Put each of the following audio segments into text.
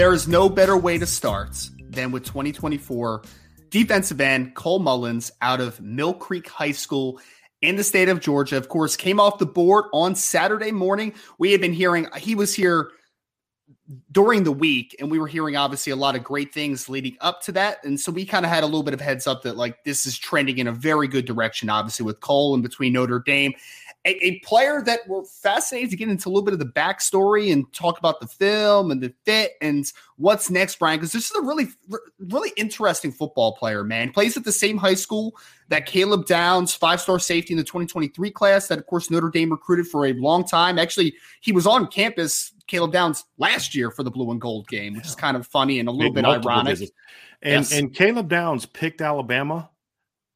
There is no better way to start than with 2024 defensive end Cole Mullins out of Mill Creek High School in the state of Georgia. Of course, came off the board on Saturday morning. We have been hearing he was here during the week, and we were hearing obviously a lot of great things leading up to that. And so we kind of had a little bit of heads up that like this is trending in a very good direction, obviously, with Cole and between Notre Dame a, a, player that we're fascinated to get into a little bit of the backstory and talk about the film and the fit and what's next, Brian, because this is a really, really interesting football player, man. Plays at the same high school that Caleb Downs, five star safety in the 2023 class, that of course Notre Dame recruited for a long time. Actually, he was on campus, Caleb Downs, last year for the blue and gold game, which is kind of funny and a little Made bit ironic. Visits. And, yes. and Caleb Downs picked Alabama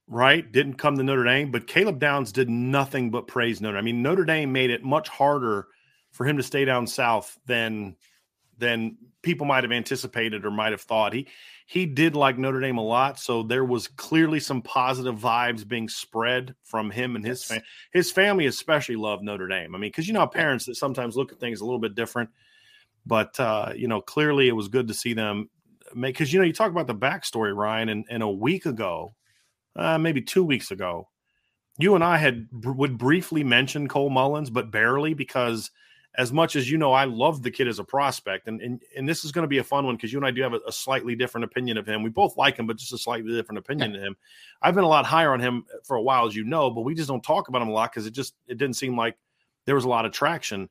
right? Didn't come to Notre Dame, but Caleb Downs did nothing but praise Notre. Dame. I mean, Notre Dame made it much harder for him to stay down south than than people might have anticipated or might have thought. He he did like Notre Dame a lot, so there was clearly some positive vibes being spread from him and his yes. family. His family especially loved Notre Dame. I mean, because you know parents that sometimes look at things a little bit different, but uh, you know clearly it was good to see them make. Because you know you talk about the backstory, Ryan, and, and a week ago uh, maybe two weeks ago, you and I had would briefly mention Cole Mullins, but barely because as much as you know, I love the kid as a prospect, and and, and this is going to be a fun one because you and I do have a, a, slightly different opinion of him. We both like him, but just a slightly different opinion yeah. of him. I've been a lot higher on him for a while, as you know, but we just don't talk about him a lot because it just it didn't seem like there was a lot of traction.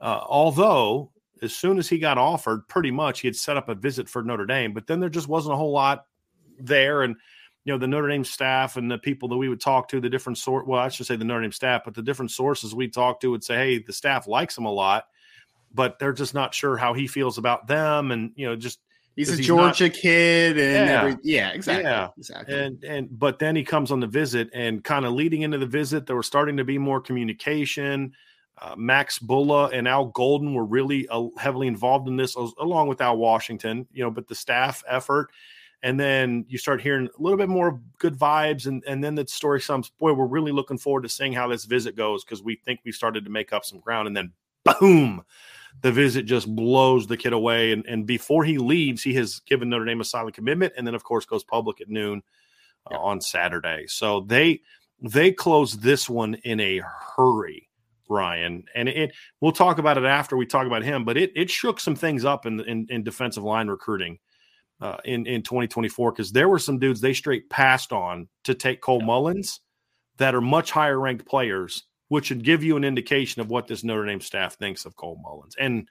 Uh, although as soon as he got offered, pretty much he had set up a visit for Notre Dame, but then there just wasn't a whole lot there, and you know the Notre Dame staff and the people that we would talk to, the different sort. Well, I should say the Notre Dame staff, but the different sources we talked to would say, "Hey, the staff likes him a lot, but they're just not sure how he feels about them." And you know, just he's a he's Georgia not, kid, and yeah, every, yeah, exactly, yeah, exactly. And and but then he comes on the visit, and kind of leading into the visit, there was starting to be more communication. Uh, Max Bullough and Al Golden were really uh, heavily involved in this, along with Al Washington. You know, but the staff effort and then you start hearing a little bit more good vibes and, and then the story sums boy we're really looking forward to seeing how this visit goes because we think we started to make up some ground and then boom the visit just blows the kid away and, and before he leaves he has given notre dame a silent commitment and then of course goes public at noon uh, on saturday so they they close this one in a hurry Ryan, and it, we'll talk about it after we talk about him. But it it shook some things up in in, in defensive line recruiting uh, in in 2024 because there were some dudes they straight passed on to take Cole yeah. Mullins that are much higher ranked players, which should give you an indication of what this Notre Dame staff thinks of Cole Mullins. And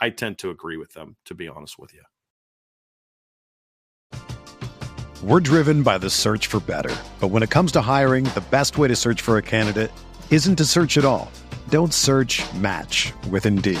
I tend to agree with them, to be honest with you. We're driven by the search for better, but when it comes to hiring, the best way to search for a candidate isn't to search at all. Don't search. Match with Indeed.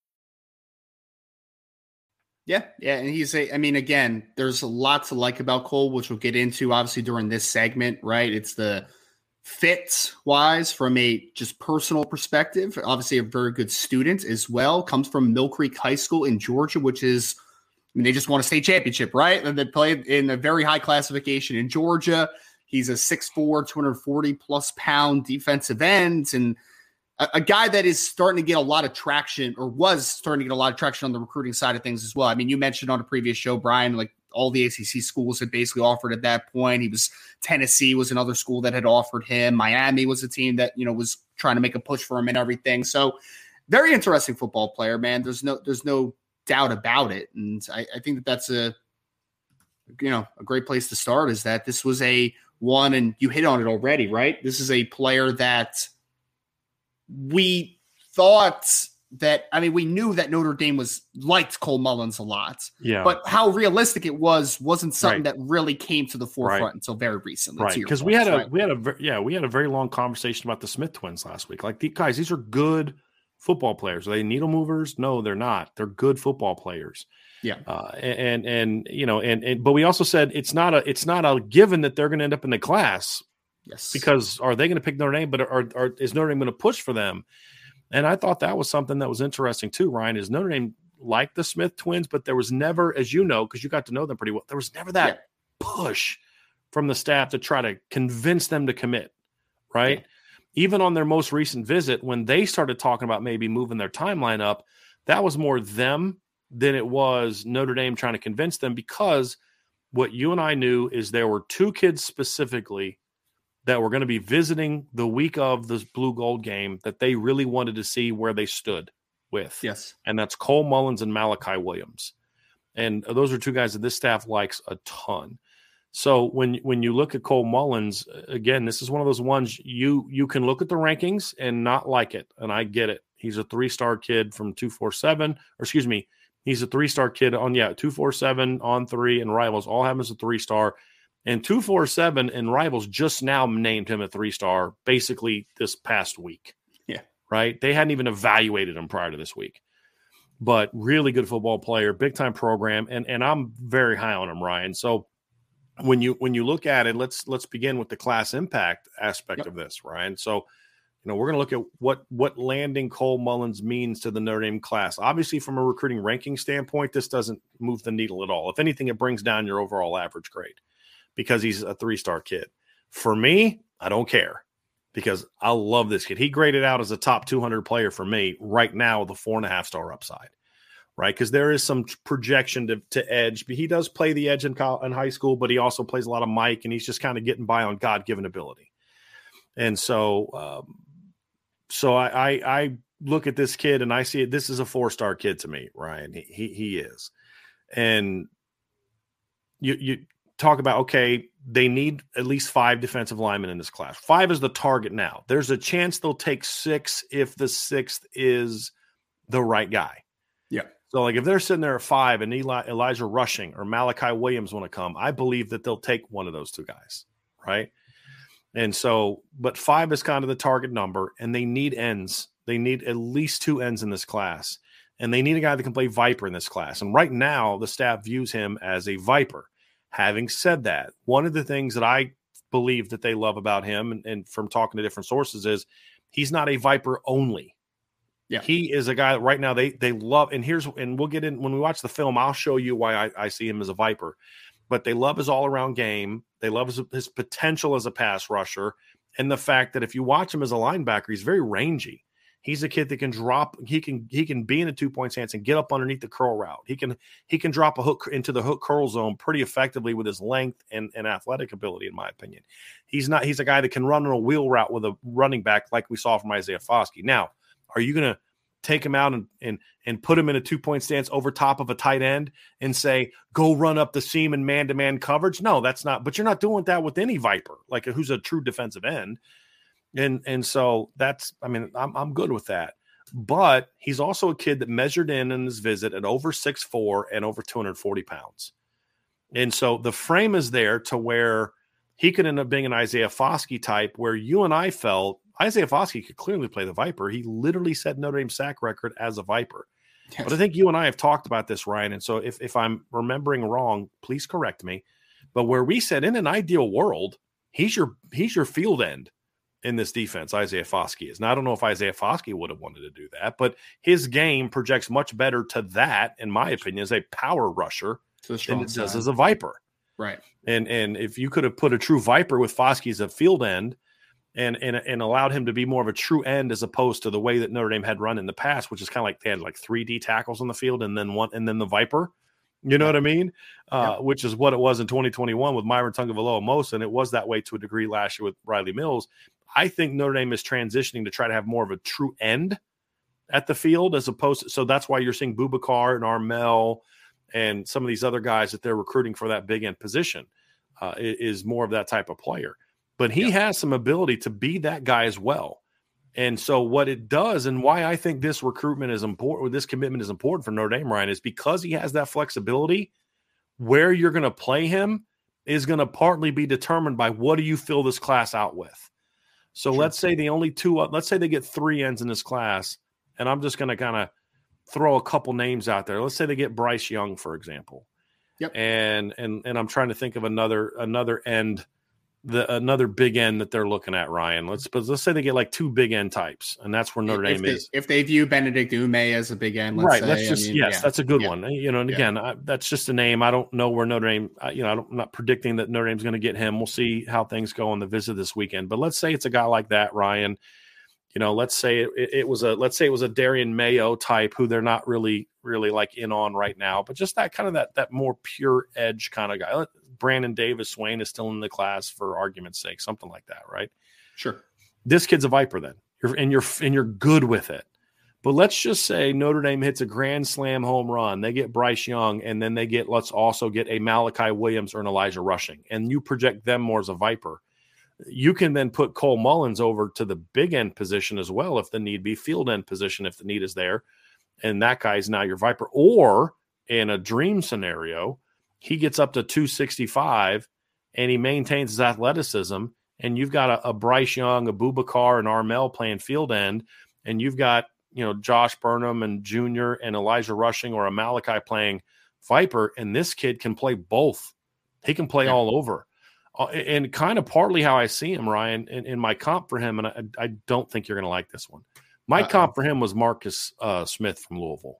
Yeah, yeah, and he's a. I mean, again, there's a lot to like about Cole, which we'll get into obviously during this segment. Right, it's the fits wise from a just personal perspective. Obviously, a very good student as well. Comes from Mill Creek High School in Georgia, which is, I mean, they just won a state championship, right? And they played in a very high classification in Georgia. He's a 6'4", 240 plus pound defensive end, and a, guy that is starting to get a lot of traction or was starting to get a lot of traction on the recruiting side of things as well. I mean, you mentioned on a previous show, Brian, like all the ACC schools had basically offered at that point. He was Tennessee was another school that had offered him. Miami was a team that you know was trying to make a push for him and everything. So very interesting football player, man. There's no there's no doubt about it, and I, I think that that's a you know a great place to start. Is that this was a one, and you hit on it already, right? This is a player that we thought that I mean we knew that Notre Dame was liked Cole Mullins a lot. Yeah. But how realistic it was wasn't something right. that really came to the forefront right. until very recently. Right. Because we had a right? we had a yeah, we had a very long conversation about the Smith twins last week. Like the guys, these are good football players. Are they needle movers? No, they're not. They're good football players. Yeah. Uh, and and you know, and, and but we also said it's not a it's not a given that they're going to end up in the class Yes. Because are they going to pick Notre Dame? But are, are, is Notre Dame going to push for them? And I thought that was something that was interesting too, Ryan, is Notre Dame like the Smith twins, but there was never, as you know, because you got to know them pretty well, there was never that yeah. push from the staff to try to convince them to commit, right? Yeah. Even on their most recent visit, when they started talking about maybe moving their timeline up, that was more them than it was Notre Dame trying to convince them because what you and I knew is there were two kids specifically that were going to be visiting the week of this blue gold game that they really wanted to see where they stood with. Yes. And that's Cole Mullins and Malachi Williams. And those are two guys that this staff likes a ton. So when when you look at Cole Mullins, again, this is one of those ones you you can look at the rankings and not like it. And I get it. He's a three-star kid from 247, or excuse me, he's a three-star kid on yeah, 247 on three and rivals all have him as a three-star. And 247 and Rivals just now named him a three star basically this past week. Yeah. Right. They hadn't even evaluated him prior to this week. But really good football player, big time program. And and I'm very high on him, Ryan. So when you when you look at it, let's let's begin with the class impact aspect yep. of this, Ryan. So you know, we're going to look at what what landing Cole Mullins means to the Notre Dame class. Obviously, from a recruiting ranking standpoint, this doesn't move the needle at all. If anything, it brings down your overall average grade because he's a three star kid. For me, I don't care because I love this kid. He graded out as a top 200 player for me right now with a four and a half star upside, right? Because there is some projection to, to edge. But he does play the edge in, in high school, but he also plays a lot of Mike, and he's just kind of getting by on God given ability. And so, um, so I, I, I look at this kid and I see it. This is a four star kid to me, Ryan. He, he, he is, and you you talk about okay, they need at least five defensive linemen in this class. Five is the target now. There's a chance they'll take six if the sixth is the right guy. Yeah. So, like, if they're sitting there at five and Eli, Elijah Rushing or Malachi Williams want to come, I believe that they'll take one of those two guys, right? And so, but five is kind of the target number, and they need ends. They need at least two ends in this class. and they need a guy that can play Viper in this class. And right now, the staff views him as a Viper. Having said that, one of the things that I believe that they love about him, and, and from talking to different sources, is he's not a Viper only. Yeah. He is a guy that right now they they love, and here's and we'll get in when we watch the film, I'll show you why I, I see him as a Viper. But they love his all-around game. They love his, his potential as a pass rusher, and the fact that if you watch him as a linebacker, he's very rangy. He's a kid that can drop. He can he can be in a two point stance and get up underneath the curl route. He can he can drop a hook into the hook curl zone pretty effectively with his length and, and athletic ability, in my opinion. He's not. He's a guy that can run on a wheel route with a running back like we saw from Isaiah Foskey. Now, are you going to take him out and and and put him in a two point stance over top of a tight end and say go run up the seam and man to man coverage? No, that's not. But you're not doing that with any Viper, like who's a true defensive end and and so that's I mean I'm I'm good with that. But he's also a kid that measured in in his visit at over six four and over 240 pounds. And so the frame is there to where he could end up being an Isaiah Foskey type, where you and I felt Isaiah Foskey could clearly play the Viper. He literally set Notre Dame sack record as a Viper. Yes. But I think you and I have talked about this, Ryan. And so if, if I'm remembering wrong, please correct me. But where we said in an ideal world, he's your he's your field end in this defense, Isaiah Foskey is. Now, I don't know if Isaiah Foskey would have wanted to do that, but his game projects much better to that, in my opinion, as a power rusher than it side. does as a Viper. Right. And and if you could have put a true Viper with Foskey as a field end and, and and allowed him to be more of a true end as opposed to the way that Notre Dame had run in the past, which is kind of like they had like three D tackles on the field and then one and then the Viper. You know what I mean? Uh, yeah. Which is what it was in 2021 with Myron Tagovailoa-Amosa, and it was that way to a degree last year with Rylie Mills. I think Notre Dame is transitioning to try to have more of a true end at the field as opposed to, so that's why you're seeing Boubacar and Armel and some of these other guys that they're recruiting for that big end position uh, is more of that type of player. But he yeah. has some ability to be that guy as well. And so what it does and why I think this recruitment is important, this commitment is important for Notre Dame, Ryan, is because he has that flexibility. Where you're going to play him is going to partly be determined by what do you fill this class out with. So sure. let's say the only two, let's say they get three ends in this class, and I'm just going to kind of throw a couple names out there. Let's say they get Bryce Young, for example. Yep. And and and I'm trying to think of another another end the another big end that they're looking at, Ryan. Let's but let's say they get like two big end types, and that's where Notre Dame they, is. If they view Benedict Umeh as a big end, let's right? Say, let's just I mean, yes, yeah. that's a good yeah. one. You know, and again, I, that's just a name. I don't know where Notre Dame. You know, I am not predicting that Notre Dame's going to get him. We'll see how things go on the visit this weekend. But let's say it's a guy like that, Ryan. You know, let's say it, it was a let's say it was a Darian Mayo type who they're not really really like in on right now, but just that kind of that that more pure edge kind of guy. Brandon Davis Swain is still in the class for argument's sake, something like that, right? Sure. This kid's a Viper then. You're and you're and you're good with it. But let's just say Notre Dame hits a grand slam home run. They get Bryce Young, and then they get let's also get a Malachi Williams or an Elijah Rushing, and you project them more as a Viper. You can then put Cole Mullins over to the big end position as well if the need be, field end position if the need is there, and that guy's now your Viper. Or in a dream scenario, he gets up to 265 and he maintains his athleticism. And you've got a, a Bryce Young, a Boubacar, and Armel playing field end, and you've got you know Josh Burnham and Junior and Elijah Rushing or a Malachi playing Viper, and this kid can play both. He can play yeah. all over. Uh, and kind of partly how I see him, Ryan, in, in my comp for him, and I, I don't think you're going to like this one. My uh comp for him was Marcus uh, Smith from Louisville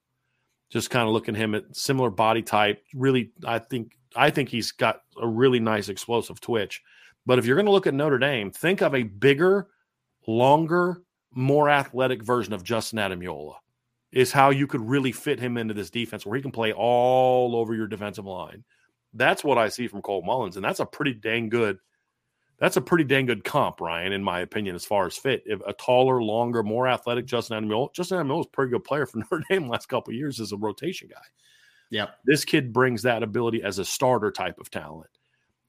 just kind of looking at him at similar body type. Really, I think I think he's got a really nice explosive twitch. But if you're going to look at Notre Dame, think of a bigger, longer, more athletic version of Justin Ademilola. Is how you could really fit him into this defense where he can play all over your defensive line. That's what I see from Cole Mullins, and that's a pretty dang good that's a pretty dang good comp, Ryan, in my opinion, as far as fit. If a taller, longer, more athletic Justin Ademilola, Justin Ademilola is a pretty good player for Notre Dame last couple years as a rotation guy. Yeah, this kid brings that ability as a starter type of talent.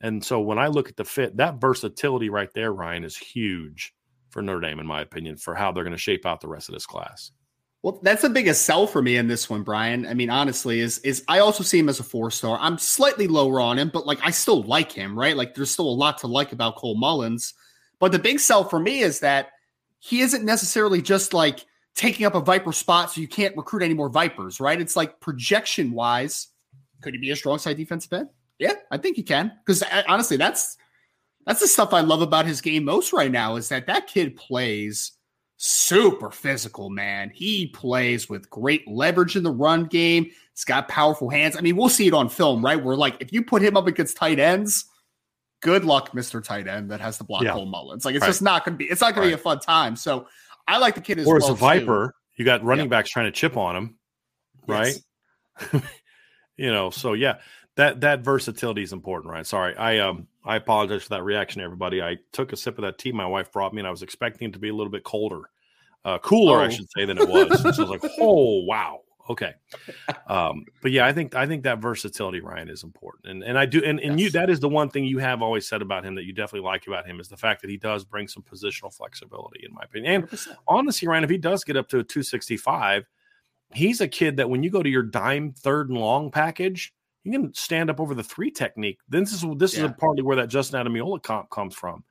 And so when I look at the fit, that versatility right there, Ryan, is huge for Notre Dame, in my opinion, for how they're going to shape out the rest of this class. Well, that's the biggest sell for me in this one, Brian. I mean, honestly, is is I also see him as a four star. I'm slightly lower on him, but like I still like him, right? Like there's still a lot to like about Cole Mullins. But the big sell for me is that he isn't necessarily just like taking up a Viper spot so you can't recruit any more Vipers, right? It's like projection wise, could he be a strong side defensive end? Yeah, I think he can. Because uh, honestly, that's that's the stuff I love about his game most right now is that that kid plays super physical, man. He plays with great leverage in the run game. He's got powerful hands. I mean, we'll see it on film, right? Where like if you put him up against tight ends, good luck, Mr. Tight End that has the block yeah. Cole Mullins. Like it's right. just not gonna be it's not gonna right. be a fun time. So I like the kid as or well. Or as a Viper, too. you got running yeah. backs trying to chip on him, right? Yes. you know, so yeah, that that versatility is important, right? Sorry, I um I apologize for that reaction, everybody. I took a sip of that tea my wife brought me, and I was expecting it to be a little bit colder, uh, cooler, oh. I should say, than it was. so I was like, oh wow, okay. Um, but yeah, I think I think that versatility, Ryan, is important, and and I do, and, and yes. you that is the one thing you have always said about him that you definitely like about him is the fact that he does bring some positional flexibility, in my opinion. And 100%. honestly, Ryan, if he does get up to a two sixty five, he's a kid that when you go to your dime third and long package you can stand up over the three technique. This is this yeah. is partly where that Justin Ademilola comp comes from.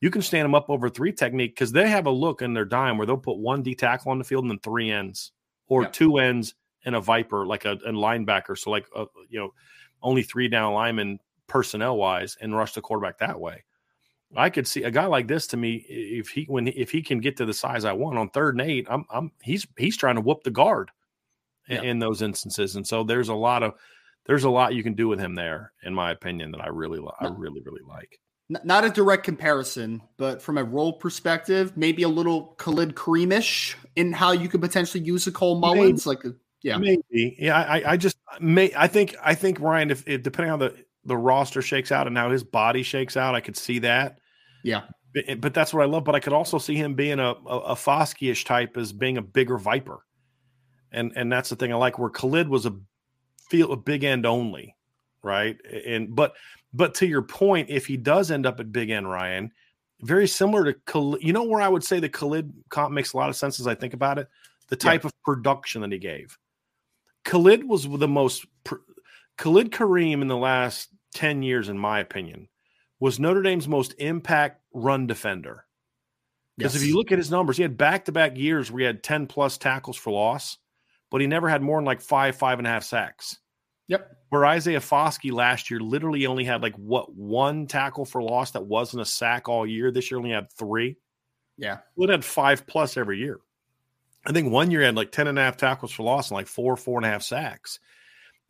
You can stand them up over three technique because they have a look in their dime where they'll put one D tackle on the field and then three ends, or yeah. two ends and a viper, like a, a linebacker. So like a, uh, you know, only three down linemen personnel wise, and rush the quarterback that way. I could see a guy like this to me if he when if he can get to the size I want on third and eight, I'm I'm he's he's trying to whoop the guard yeah. in, in those instances, and so there's a lot of there's a lot you can do with him there, in my opinion, that I really, I really, really like. Not a direct comparison, but from a role perspective, maybe a little Khalid Kareemish in how you could potentially use a Cole Mullins. Maybe. Like, a, yeah, maybe. Yeah, I, I just may. I think, I think Ryan, if, if depending on the the roster shakes out and how his body shakes out, I could see that. Yeah, but, eh, but that's what I love. But I could also see him being a a, a Foskey-ish type as being a bigger Viper, and and that's the thing I like. Where Khalid was a feel a big end only, right? And but but to your point, if he does end up at big N Ryan, very similar to Khalid, you know where I would say the Khalid comp makes a lot of sense as I think about it. The type yeah. of production that he gave. Khalid was the most Khalid Kareem in the last 10 years, in my opinion, was Notre Dame's most impact run defender. Because yes. if you look at his numbers, he had back to back years where he had 10 plus tackles for loss but he never had more than like five, five and a half sacks. Yep. Where Isaiah Foskey last year literally only had like what one tackle for loss that wasn't a sack all year. This year only had three. Yeah. It had five plus every year. I think one year had like 10 and a half tackles for loss and like four, four and a half sacks.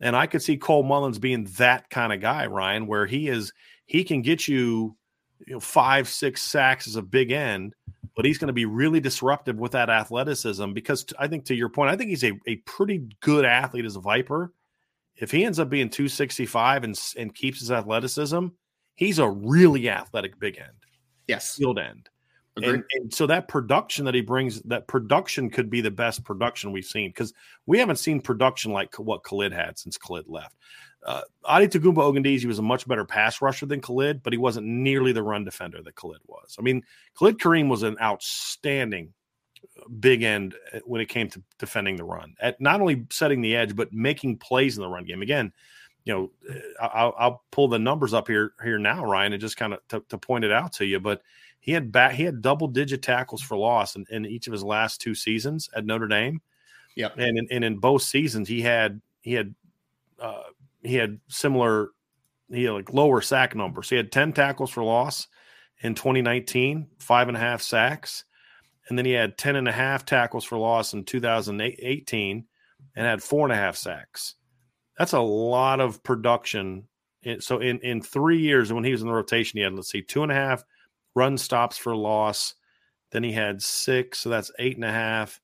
And I could see Cole Mullins being that kind of guy, Ryan, where he is, he can get you, you know, five, six sacks as a big end, but he's going to be really disruptive with that athleticism because t- I think to your point, I think he's a, a pretty good athlete as a Viper. If he ends up being 265 and, and keeps his athleticism, he's a really athletic big end. Yes. Field end. And, and, so that production that he brings, that production could be the best production we've seen because we haven't seen production like what Khalid had since Khalid left. Uh, Adetokunbo Ogundeji was a much better pass rusher than Khalid, but he wasn't nearly the run defender that Khalid was. I mean, Khalid Kareem was an outstanding big end uh, when it came to defending the run, at not only setting the edge but making plays in the run game. Again, you know, uh, I'll, I'll pull the numbers up here here now, Ryan, and just kind of to, to, point it out to you. But he had back, he had double digit tackles for loss in, in each of his last two seasons at Notre Dame. Yeah, and in, and in both seasons he had he had uh, he had similar he had like lower sack numbers. He had 10 tackles for loss in 2019, five and a half sacks. And then he had 10 and a half tackles for loss in 2018 and had four and a half sacks. That's a lot of production. So in, in three years, when he was in the rotation, he had, let's see, two and a half run stops for loss. Then he had six. So that's eight and a half.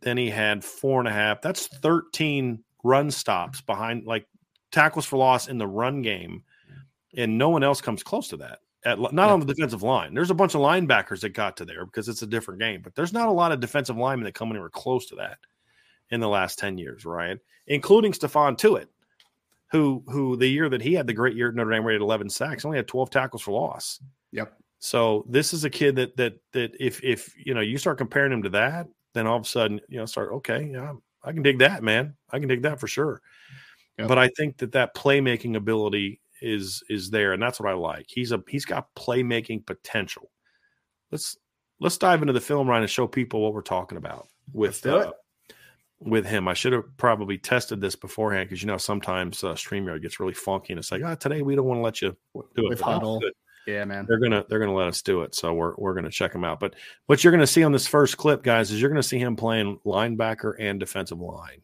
Then he had four and a half. That's 13 run stops behind, like tackles for loss in the run game, and no one else comes close to that. At, not yeah. on the defensive line. There's a bunch of linebackers that got to there because it's a different game, but there's not a lot of defensive linemen that come anywhere close to that in the last 10 years, right? Including Stephon Tuitt, who who the year that he had the great year at Notre Dame rated 11 sacks, only had 12 tackles for loss. Yep. So this is a kid that that that if if you know you start comparing him to that, then all of a sudden you know start okay, yeah, I can dig that, man. I can dig that for sure. Yep. But I think that that playmaking ability is is there, and that's what I like. He's a he's got playmaking potential. Let's let's dive into the film Ryan and show people what we're talking about. with uh, with him. I should have probably tested this beforehand because you know sometimes uh, Streamyard gets really funky and it's like, oh, today we don't want to let you do it. Huddle. Yeah, man. They're gonna they're gonna let us do it, so we're we're gonna check him out. But what you're gonna see on this first clip, guys, is you're gonna see him playing linebacker and defensive line.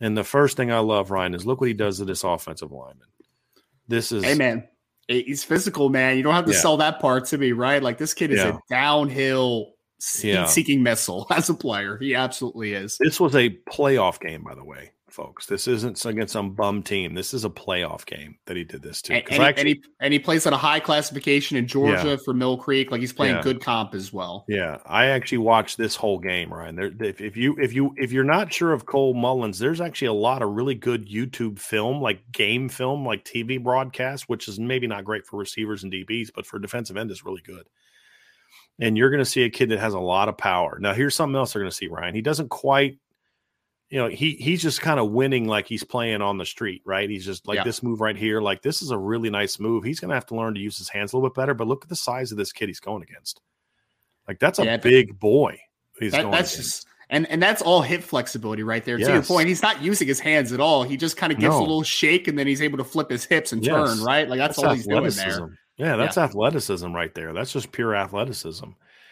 And the first thing I love, Ryan, is look what he does to this offensive lineman. This is hey man, he's physical, man. You don't have to yeah. sell that part to me, right? Like this kid is yeah. a downhill yeah. seeking missile as a player. He absolutely is. This was a playoff game, by the way folks. This isn't against some bum team. This is a playoff game that he did this to. And, and, actually, and, he, and he plays at a high classification in Georgia yeah. for Mill Creek. Like he's playing yeah. good comp as well. Yeah, I actually watched this whole game, Ryan. There, if, if you if you if you're not sure of Cole Mullins, there's actually a lot of really good YouTube film, like game film, like TV broadcast, which is maybe not great for receivers and DBs, but for defensive end is really good. And you're going to see a kid that has a lot of power. Now, here's something else they're going to see, Ryan. He doesn't quite you know, he he's just kind of winning like he's playing on the street, right? He's just like yeah. this move right here, like this is a really nice move. He's gonna have to learn to use his hands a little bit better. But look at the size of this kid he's going against. Like that's a yeah, big boy. He's that, going that's against. just and and that's all hip flexibility right there. Yes. To your point, he's not using his hands at all. He just kind of gives no. a little shake and then he's able to flip his hips and yes. turn, right? Like that's, that's all he's doing there. Yeah, that's yeah. athleticism right there. That's just pure athleticism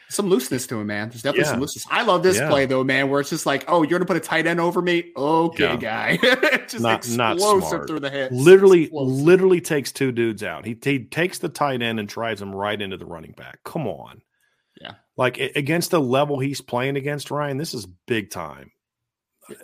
some looseness to him, man. There's definitely yeah. some looseness. I love this yeah. play though, man, where it's just like, oh, you're gonna put a tight end over me, okay, guy. just not, explosive not through the hips. Literally, explosive. literally takes two dudes out. He, he takes the tight end and drives him right into the running back. Come on, yeah. Like against the level he's playing against Ryan, this is big time.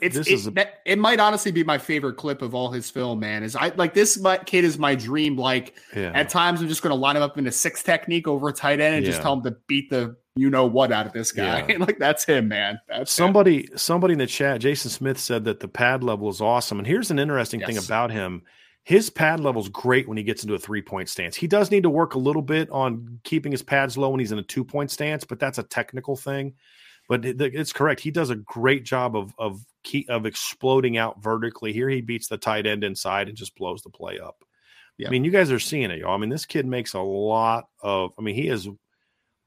It's this it, is a, that, it might honestly be my favorite clip of all his film, man. Is I like this my, kid is my dream. Like yeah. at times I'm just gonna line him up in a six technique over a tight end and yeah. just tell him to beat the you know what out of this guy. Yeah. like that's him, man. That's somebody him. somebody in the chat, Jason Smith said that the pad level is awesome. And here's an interesting yes. thing about him. His pad level is great when he gets into a three point stance. He does need to work a little bit on keeping his pads low when he's in a two point stance, but that's a technical thing. But it's correct. He does a great job of of key, of exploding out vertically. Here he beats the tight end inside and just blows the play up. I mean, you guys are seeing it, y'all. I mean, this kid makes a lot of. I mean, he is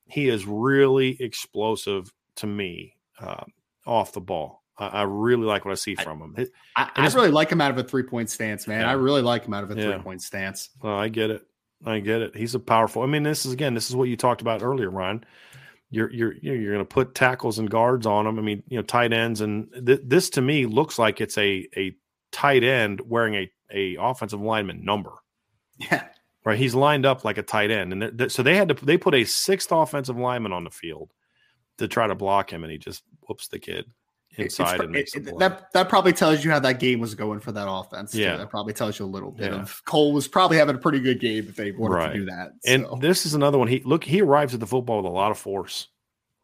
he is really explosive to me uh, off the ball. I, I, really like what I see from him. I, I really like him out of a three point stance, man. Yeah. I really like him out of a yeah. three point stance. Well, I get it. I get it. He's a powerful. I mean, this is again, this is what you talked about earlier, Ryan. You're you're you're going to put tackles and guards on them. I mean, you know, tight ends, and th- this to me looks like it's a a tight end wearing a a offensive lineman number. Yeah, right? He's lined up like a tight end, and they're, they're, so they had to they put a sixth offensive lineman on the field to try to block him, and he just whoops the kid inside and makes it, that that probably tells you how that game was going for that offense. Yeah, too. that probably tells you a little bit yeah. of Cole was probably having a pretty good game if they wanted right. to do that. So. And this is another one. He look he arrives at the football with a lot of force,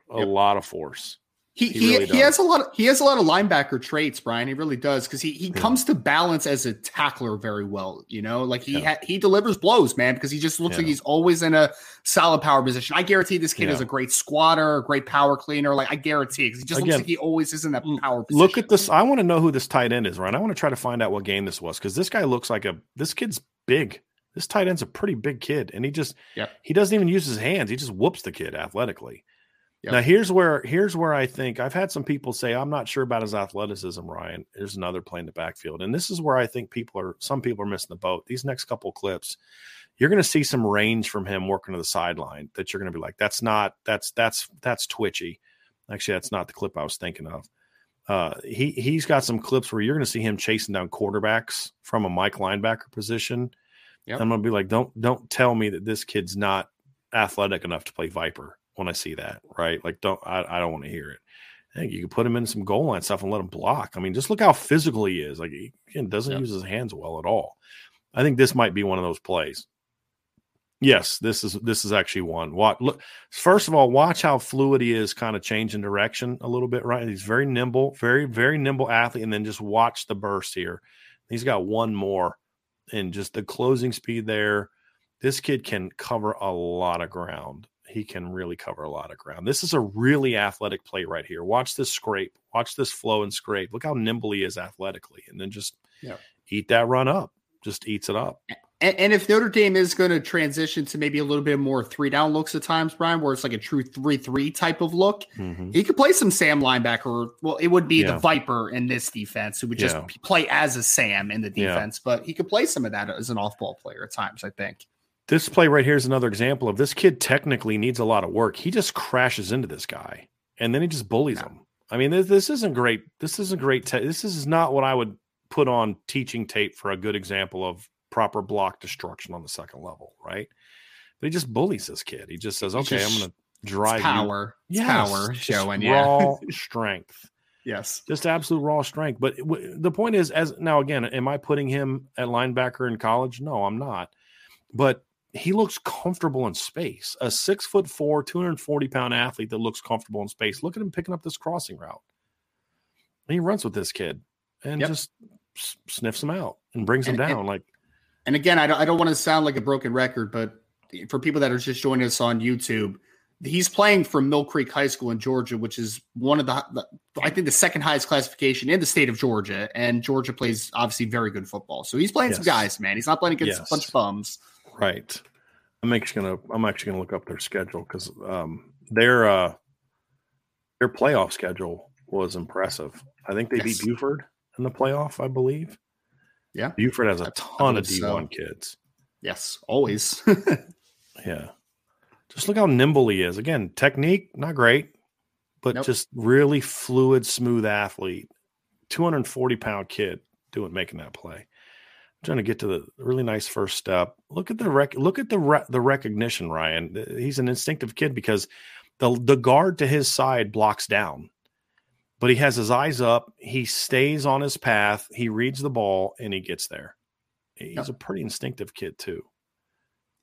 a yep. lot of force. He he, he, really he, has a lot of he has a lot of linebacker traits, Brian. He really does because he he yeah. comes to balance as a tackler very well. You know, like he yeah. ha- he delivers blows, man, because he just looks yeah. like he's always in a solid power position. I guarantee this kid is a great squatter, a great power cleaner. Like I guarantee, because he just Again, looks like he always is in that power. Position. Look at this. I want to know who this tight end is, Ryan. I want to try to find out what game this was because this guy looks like a this kid's big. This tight end's a pretty big kid, and he just yep. he doesn't even use his hands. He just whoops the kid athletically. Yep. Now here's where here's where I think I've had some people say I'm not sure about his athleticism. Ryan, there's another play in the backfield, and this is where I think people are some people are missing the boat. These next couple clips, you're going to see some range from him working to the sideline that you're going to be like, that's not that's that's that's twitchy. Actually, that's not the clip I was thinking of. Uh, he he's got some clips where you're going to see him chasing down quarterbacks from a Mike linebacker position. Yep. I'm going to be like, don't don't tell me that this kid's not athletic enough to play Viper when I see that, right? Like, don't I, I don't want to hear it. I think you can put him in some goal line stuff and let him block. I mean, just look how physical he is. Like, he again, doesn't use his hands well at all. I think this might be one of those plays. Yes, this is this is actually one. What look first of all, watch how fluid he is, kind of changing direction a little bit. Right, he's very nimble, very very nimble athlete, and then just watch the burst here. He's got one more, and just the closing speed there. This kid can cover a lot of ground he can really cover a lot of ground. This is a really athletic play right here. Watch this scrape. Watch this flow and scrape. Look how nimble he is athletically, and then just eat that run up. Just eats it up. And, and, if Notre Dame is going to transition to maybe a little bit more three down looks at times, Brian, where it's like a true three three type of look, mm-hmm. he could play some Sam linebacker. Well, it would be yeah. the Viper in this defense who would just yeah. play as a Sam in the defense, yeah. but he could play some of that as an off ball player at times. I think. This play right here is another example of this kid technically needs a lot of work. He just crashes into this guy and then he just bullies him. I mean, this, this isn't great. This isn't great. Te- this is not what I would put on teaching tape for a good example of proper block destruction on the second level, right? But he just bullies this kid. He just says, "Okay, just, I'm going to drive power. Yes, power showing raw strength." Yes, just absolute raw strength. But w- the point is, as now again, am I putting him at linebacker in college? No, I'm not. But he looks comfortable in space. A six foot four, 240 pound athlete that looks comfortable in space. Look at him picking up this crossing route. And he runs with this kid and yep. just sniffs him out and brings and, him down. And, like, and again, I don't, I don't want to sound like a broken record, but for people that are just joining us on YouTube, he's playing for Mill Creek High School in Georgia, which is one of the, the, I think, the second highest classification in the state of Georgia. And Georgia plays obviously very good football. So he's playing yes. some guys, man. He's not playing against yes. a bunch of bums. Right. I'm actually gonna I'm actually gonna look up their schedule because um, their uh, their playoff schedule was impressive. I think they yes. beat Buford in the playoff, I believe. Yeah, Buford has a ton of D1 so. kids. Yes, always. yeah, just look how nimble he is. Again, technique not great, but nope. just really fluid, smooth athlete. 240 pound kid doing making that play trying to get to the really nice first step. Look at the rec- look at the re- the recognition, Ryan. He's an instinctive kid because the the guard to his side blocks down, but he has his eyes up. He stays on his path. He reads the ball and he gets there. He's yep. a pretty instinctive kid too.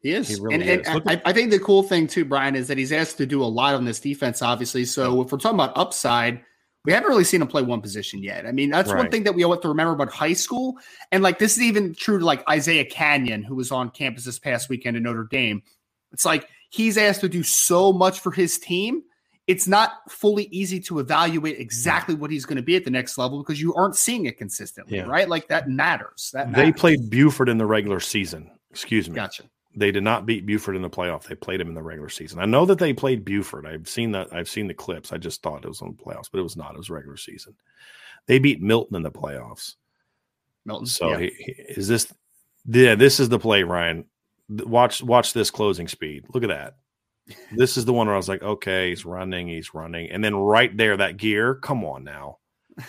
He is. He really and, is. and I, I, think the cool thing too, Brian, is that he's asked to do a lot on this defense, obviously. So if we're talking about upside, we haven't really seen him play one position yet. I mean, that's right. one thing that we all have to remember about high school. And like this is even true to like Isaiah Canyon, who was on campus this past weekend in Notre Dame. It's like he's asked to do so much for his team. It's not fully easy to evaluate exactly what he's going to be at the next level because you aren't seeing it consistently, yeah. right? Like that matters. That matters. they played Buford in the regular season. Excuse me. Gotcha. They did not beat Buford in the playoff. They played him in the regular season. I know that they played Buford. I've seen that. I've seen the clips. I just thought it was on the playoffs, but it was not. It was regular season. They beat Milton in the playoffs. Milton. So yeah. he, he, is this? Yeah, this is the play, Ryan. Watch watch this closing speed. Look at that. This is the one where I was like, okay, he's running, he's running, and then right there, that gear. Come on now.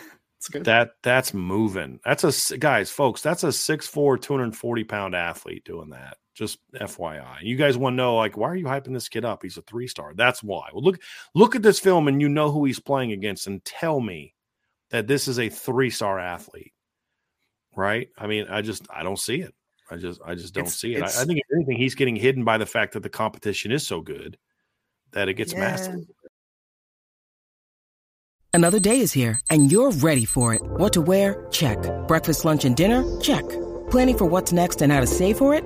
That that's moving. That's a guys, folks. That's a 6'4", 240 pound athlete doing that. Just FYI. You guys want to know, like, why are you hyping this kid up? He's a three star. That's why. Well, look, look at this film and you know who he's playing against, and tell me that this is a three star athlete. Right? I mean, I just I don't see it. I just I just don't it's, see it. I, I, think if anything, he's getting hidden by the fact that the competition is so good that it gets yeah. massive. Another day is here and you're ready for it. What to wear? Check. Breakfast, lunch, and dinner? Check. Planning for what's next and how to save for it?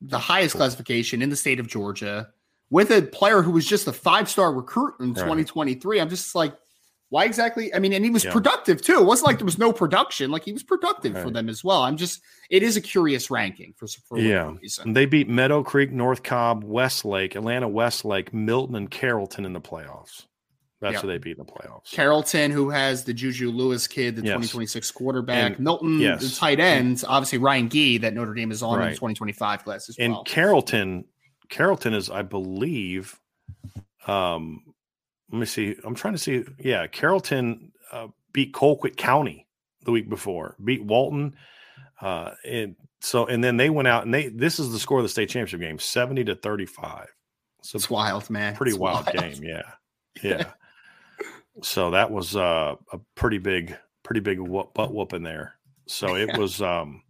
the highest classification in the state of Georgia with a player who was just a five star recruit in right. 2023. I'm just like, why exactly? I mean, and he was yeah. productive too. It wasn't like there was no production; like he was productive right. for them as well. I'm just, it is a curious ranking for, for yeah. Reason. They beat Meadow Creek, North Cobb, Westlake, Atlanta Westlake, Milton, and Carrollton in the playoffs. That's yep. who they beat in the playoffs. Carrollton, who has the Juju Lewis kid, the yes. 2026 quarterback. And, Milton, yes. the tight end. Obviously, Ryan Gee, that Notre Dame is on right. in 2025 class as and well. And Carrollton, Carrollton is, I believe, um, let me see. I'm trying to see. Yeah, Carrollton uh, beat Colquitt County the week before, beat Walton. Uh, and so, and then they went out and they, this is the score of the state championship game 70 to 35. So it's wild, man. Pretty wild, wild game. Yeah. Yeah. so that was uh, a pretty big, pretty big whoop, butt whooping there. So it was, um,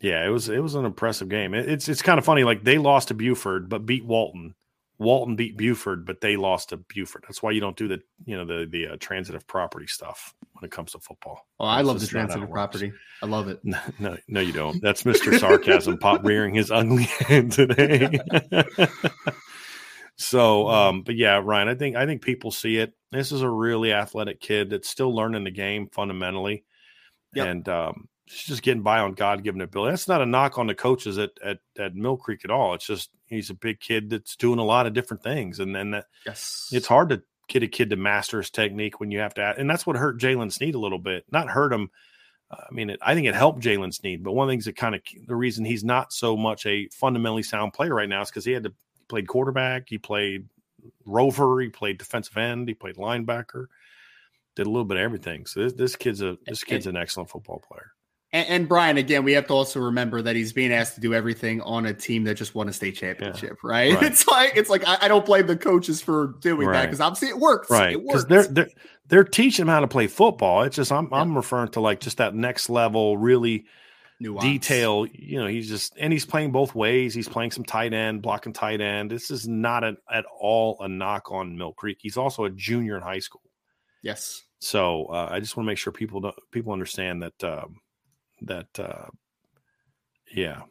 Yeah, it was it was an impressive game. It, it's it's kind of funny. Like they lost to Buford, but beat Walton. Walton beat Buford, but they lost to Buford. That's why you don't do the you know the the uh, transitive property stuff when it comes to football. Oh, I love the transitive property. I love it. No, no, no, you don't. That's Mister Sarcasm pop rearing his ugly head today. so, um, but yeah, Ryan, I think I think people see it. This is a really athletic kid that's still learning the game fundamentally, yep. and um, he's just getting by on God given ability. That's not a knock on the coaches at, at at Mill Creek at all. It's just he's a big kid that's doing a lot of different things, and then that yes, it's hard to get a kid to master his technique when you have to. And that's what hurt Jaylen Sneed a little bit. Not hurt him. Uh, I mean, it, I think it helped Jaylen Sneed, but one of the things that kind of the reason he's not so much a fundamentally sound player right now is because he had to played quarterback, he played rover, he played defensive end, he played linebacker, did a little bit of everything. So this, this kid's a this kid's an excellent football player. And, and, Brian, again, we have to also remember that he's being asked to do everything on a team that just won a state championship, yeah. right? right? It's like it's like I, I, don't blame the coaches for doing right. that because obviously it works, right? Because they're they're they're teaching him how to play football. It's just I'm yeah. I'm referring to like just that next level, really Nuance. detail. You know, he's just and he's playing both ways. He's playing some tight end, blocking tight end. This is not a, at all a knock on Mill Creek. He's also a junior in high school. Yes. So uh, I just want to make sure people don't, people understand that. Um, that uh, yeah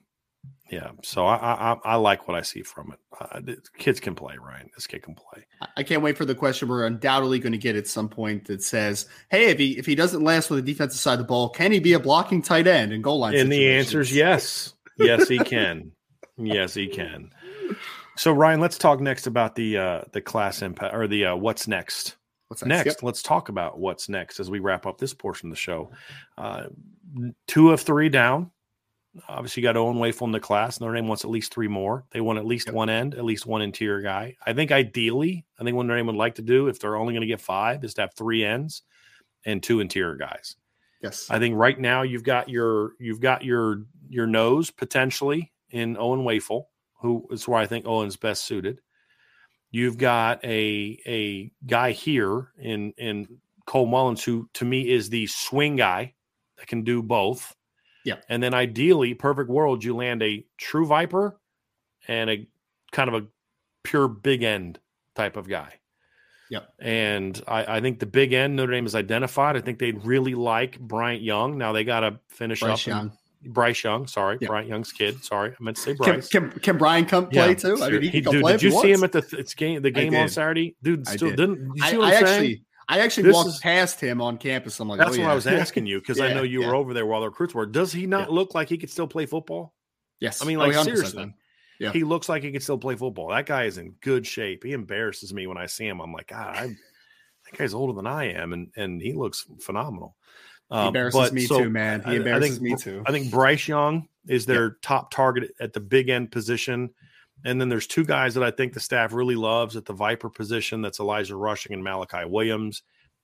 yeah so I, I i like what i see from it uh, kids can play ryan this kid can play i can't wait for the question we're undoubtedly going to get at some point that says hey if he if he doesn't last with the defensive side of the ball can he be a blocking tight end and goal line and the answer is yes yes he can yes he can so ryan let's talk next about the uh the class impact or the uh what's next What's next? next? Yep. Let's talk about what's next as we wrap up this portion of the show. Uh, two of three down. Obviously, you got Owen Wafle in the class. Notre Dame wants at least three more. They want at least yep. one end, at least one interior guy. I think ideally, I think what Notre Dame would like to do, if they're only going to get five, is to have three ends and two interior guys. Yes, I think right now you've got your you've got your your nose potentially in Owen Wafle, who is where I think Owen's best suited. You've got a a guy here in in Cole Mullins who to me is the swing guy that can do both. Yeah. And then ideally, perfect world, you land a true viper and a kind of a pure big end type of guy. Yep. And I, I think the big end Notre Dame is identified. I think they'd really like Bryant Young. Now they got to finish Bryce up. Young. Bryce Young, sorry, yep. Bryant Young's kid. Sorry, I meant to say Bryce. Can, can, can Brian come play yeah, too? I mean, he, he dude, play Did you see him at the it's game the game on Saturday? Dude, still did. not you see I, what I saying? Actually, I actually this walked is, past him on campus. I'm like, that's oh, what yeah. I was asking you because yeah, I know you yeah. were over there while the recruits were. Does he not look like he could still play football? Yes. I mean, like oh, seriously, yeah. he looks like he could still play football. That guy is in good shape. He embarrasses me when I see him. I'm like, God, I, that guy's older than I am, and and he looks phenomenal. Um, he embarrasses but, me so, too, man. He embarrasses think, me too. I think Bryce Young is their top target at the big end position. And then there's two guys that I think the staff really loves at the Viper position. That's Elijah Rushing and Mylachi Williams.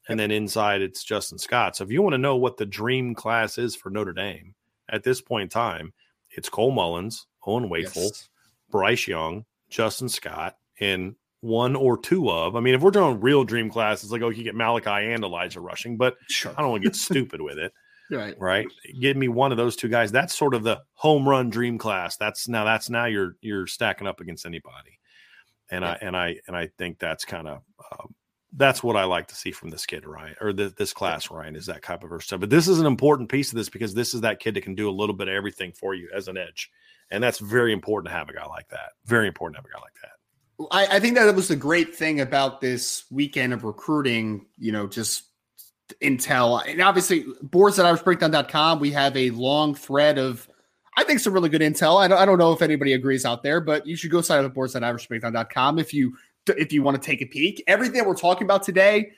And then inside it's Justin Scott. So if you want to know what the dream class is for Notre Dame at this point in time, it's Cole Mullins, Owen Wafle, yes. Bryce Young, Justin Scott, and one or two of. I mean, if we're doing real dream class, it's like, oh, you get Mylachi and Elijah Rushing, but sure. I don't want to get stupid with it. Right. Right. Give me one of those two guys. That's sort of the home run dream class. That's now that's now you're you're stacking up against anybody. And yeah. I and I and I think that's kind of um, that's what I like to see from this kid, Ryan, or the, this class, Ryan, is that type of stuff. But this is an important piece of this because this is that kid that can do a little bit of everything for you as an edge. And that's very important to have a guy like that. Very important to have a guy like that. I, I think that was the great thing about this weekend of recruiting, you know, just intel. And obviously, boards at irishbreakdown.com, we have a long thread of, I think, some really good intel. I don't, I don't know if anybody agrees out there, but you should go sign up at boards at irishbreakdown.com if you if you want to take a peek. Everything we're talking about today,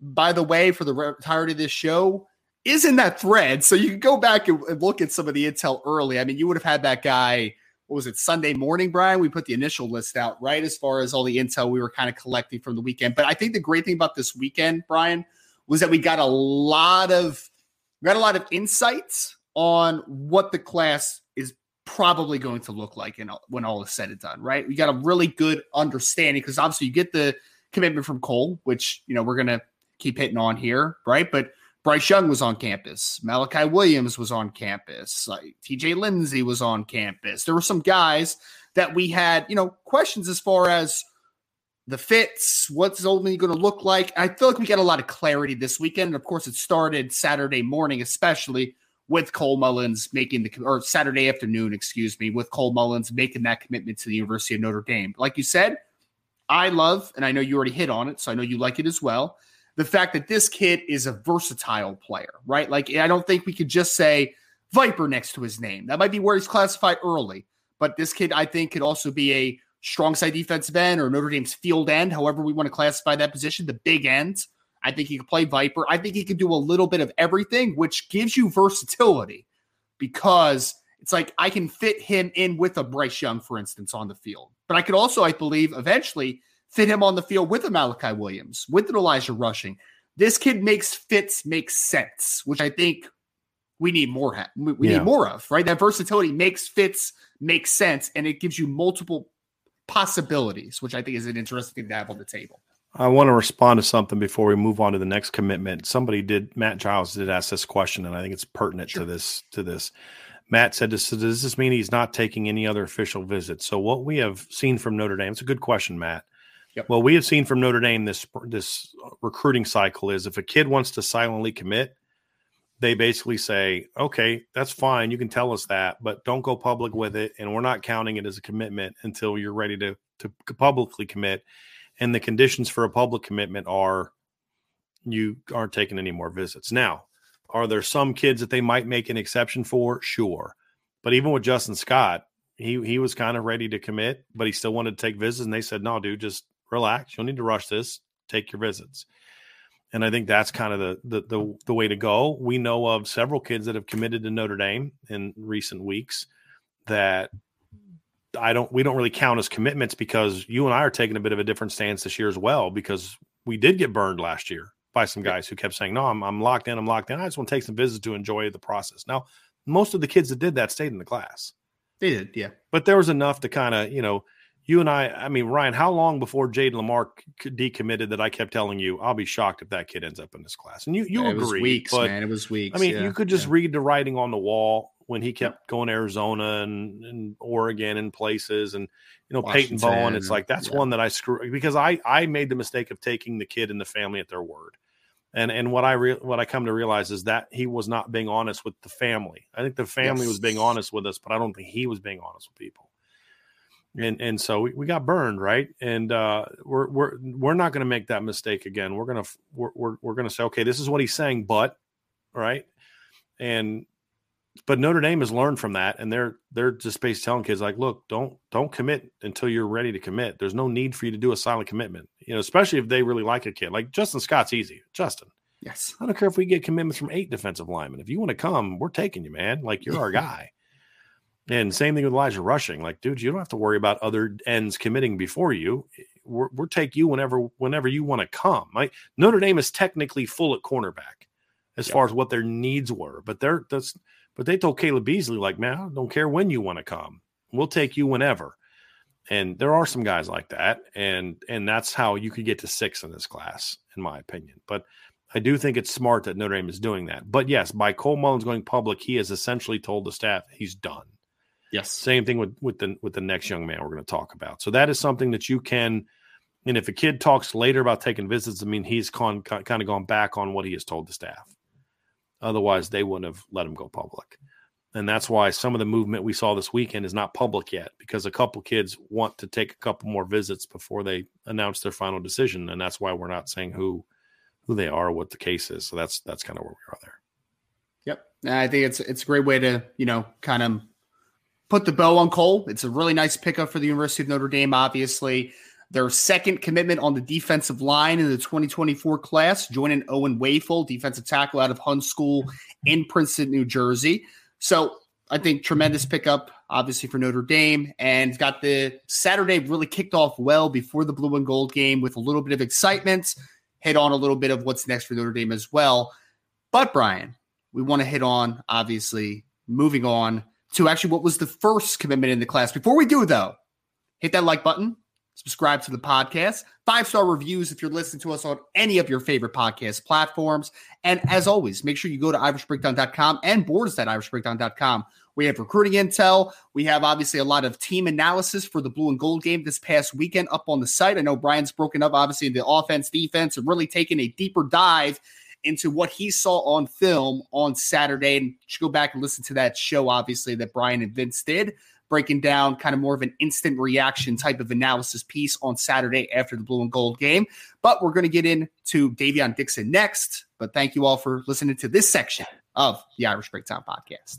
by the way, for the entirety of this show, is in that thread. So you can go back and look at some of the intel early. I mean, you would have had that guy – what was it Sunday morning, Brian? We put the initial list out right as far as all the intel we were kind of collecting from the weekend. But I think the great thing about this weekend, Brian, was that we got a lot of we got a lot of insights on what the class is probably going to look like in, when all is said and done. Right? We got a really good understanding because obviously you get the commitment from Cole, which you know we're gonna keep hitting on here, right? But Bryce Young was on campus. Mylachi Williams was on campus. Like TJ Lindsay was on campus. There were some guys that we had, you know, questions as far as the fits, what's ultimately going to look like. I feel like we got a lot of clarity this weekend. And of course, it started Saturday morning, especially with Cole Mullins making the or Saturday afternoon, excuse me, with Cole Mullins making that commitment to the University of Notre Dame. Like you said, I love, and I know you already hit on it, so I know you like it as well the fact that this kid is a versatile player, right? Like, I don't think we could just say Viper next to his name. That might be where he's classified early. But this kid, I think, could also be a strong side defensive end or Notre Dame's field end, however we want to classify that position, the big end. I think he could play Viper. I think he could do a little bit of everything, which gives you versatility because it's like I can fit him in with a Bryce Young, for instance, on the field. But I could also, I believe, eventually fit him on the field with a Mylachi Williams, with an Elijah Rushing. This kid makes fits make sense, which I think we need more. Ha- we yeah. need more of right. That versatility makes fits make sense, and it gives you multiple possibilities, which I think is an interesting thing to have on the table. I want to respond to something before we move on to the next commitment. Somebody did Matt Giles did ask this question, and I think it's pertinent sure. to this to this. Matt said, "Does this mean he's not taking any other official visits?" So what we have seen from Notre Dame, it's a good question, Matt. Yep. Well, we have seen from Notre Dame this this recruiting cycle is if a kid wants to silently commit, they basically say, "Okay, that's fine. You can tell us that, but don't go public with it, and we're not counting it as a commitment until you're ready to to publicly commit." And the conditions for a public commitment are you aren't taking any more visits. Now, are there some kids that they might make an exception for? Sure. But even with Justin Scott, he he was kind of ready to commit, but he still wanted to take visits, and they said, "No, dude, just relax. You don't need to rush this. Take your visits. And I think that's kind of the, the the the, way to go. We know of several kids that have committed to Notre Dame in recent weeks that I don't we don't really count as commitments because you and I are taking a bit of a different stance this year as well because we did get burned last year by some guys who kept saying, "No, I'm I'm locked in. I'm locked in. I just want to take some visits to enjoy the process." Now, most of the kids that did that stayed in the class. They did, yeah. But there was enough to kind of, you know, you and I, I mean, Ryan, how long before Jayden Limar decommitted that I kept telling you, I'll be shocked if that kid ends up in this class? And you, you yeah, agree. weeks, but, man. It was weeks. I mean, yeah, you could just yeah. read the writing on the wall when he kept going to Arizona and, and Oregon and places and, you know, Washington, Peyton Bowen. It's like, that's one that I screw because I, I made the mistake of taking the kid and the family at their word. And, and what I re- what I come to realize is that he was not being honest with the family. I think the family yes. was being honest with us, but I don't think he was being honest with people and and so we, we got burned right? And uh, we're we're we're not going to make that mistake again. We're going to we're, we're, we're going to say okay this is what he's saying but right? And but Notre Dame has learned from that and they're they're just basically telling kids like look don't don't commit until you're ready to commit. There's no need for you to do a silent commitment. You know especially if they really like a kid. Like Justin Scott's easy. Justin yes. I don't care if we get commitments from eight defensive linemen. If you want to come we're taking you man. Like you're our guy and same thing with Elijah Rushing. Like, dude, you don't have to worry about other ends committing before you. We're, we're take you whenever whenever you want to come. Like Notre Dame is technically full at cornerback as yep. far as what their needs were, but they're that's but they told Caleb Beasley like, man, I don't care when you want to come. We'll take you whenever. And there are some guys like that, and and that's how you could get to six in this class, in my opinion. But I do think it's smart that Notre Dame is doing that. But yes, by Cole Mullins going public, he has essentially told the staff he's done. Yes. Same thing with with the with the next young man we're going to talk about. So that is something that you can. And if a kid talks later about taking visits, I mean he's con, con, kind of gone back on what he has told the staff. Otherwise, they wouldn't have let him go public. And that's why some of the movement we saw this weekend is not public yet because a couple kids want to take a couple more visits before they announce their final decision, and that's why we're not saying who who they are, what the case is. So that's that's kind of where we are there. Yep, I think it's it's a great way to you know kind of put the bow on Cole. It's a really nice pickup for the University of Notre Dame, obviously. Their second commitment on the defensive line in the 2024 class, joining Owen Wafle, defensive tackle out of Hun School in Princeton, New Jersey. So I think tremendous pickup, obviously, for Notre Dame. And got the Saturday really kicked off well before the blue and gold game with a little bit of excitement. Hit on a little bit of what's next for Notre Dame as well. But, Brian, we want to hit on, obviously, moving on to actually what was the first commitment in the class. Before we do, though, hit that like button, subscribe to the podcast, five star reviews if you're listening to us on any of your favorite podcast platforms. And as always, make sure you go to irishbreakdown.com and boards.irishbreakdown.com. We have recruiting intel. We have obviously a lot of team analysis for the blue and gold game this past weekend up on the site. I know Brian's broken up, obviously, the offense, defense, and really taken a deeper dive into what he saw on film on Saturday. And should go back and listen to that show, obviously, that Brian and Vince did breaking down kind of more of an instant reaction type of analysis piece on Saturday after the blue and gold game. But we're going to get into Davion Dixon next. But thank you all for listening to this section of the Irish Breakdown podcast.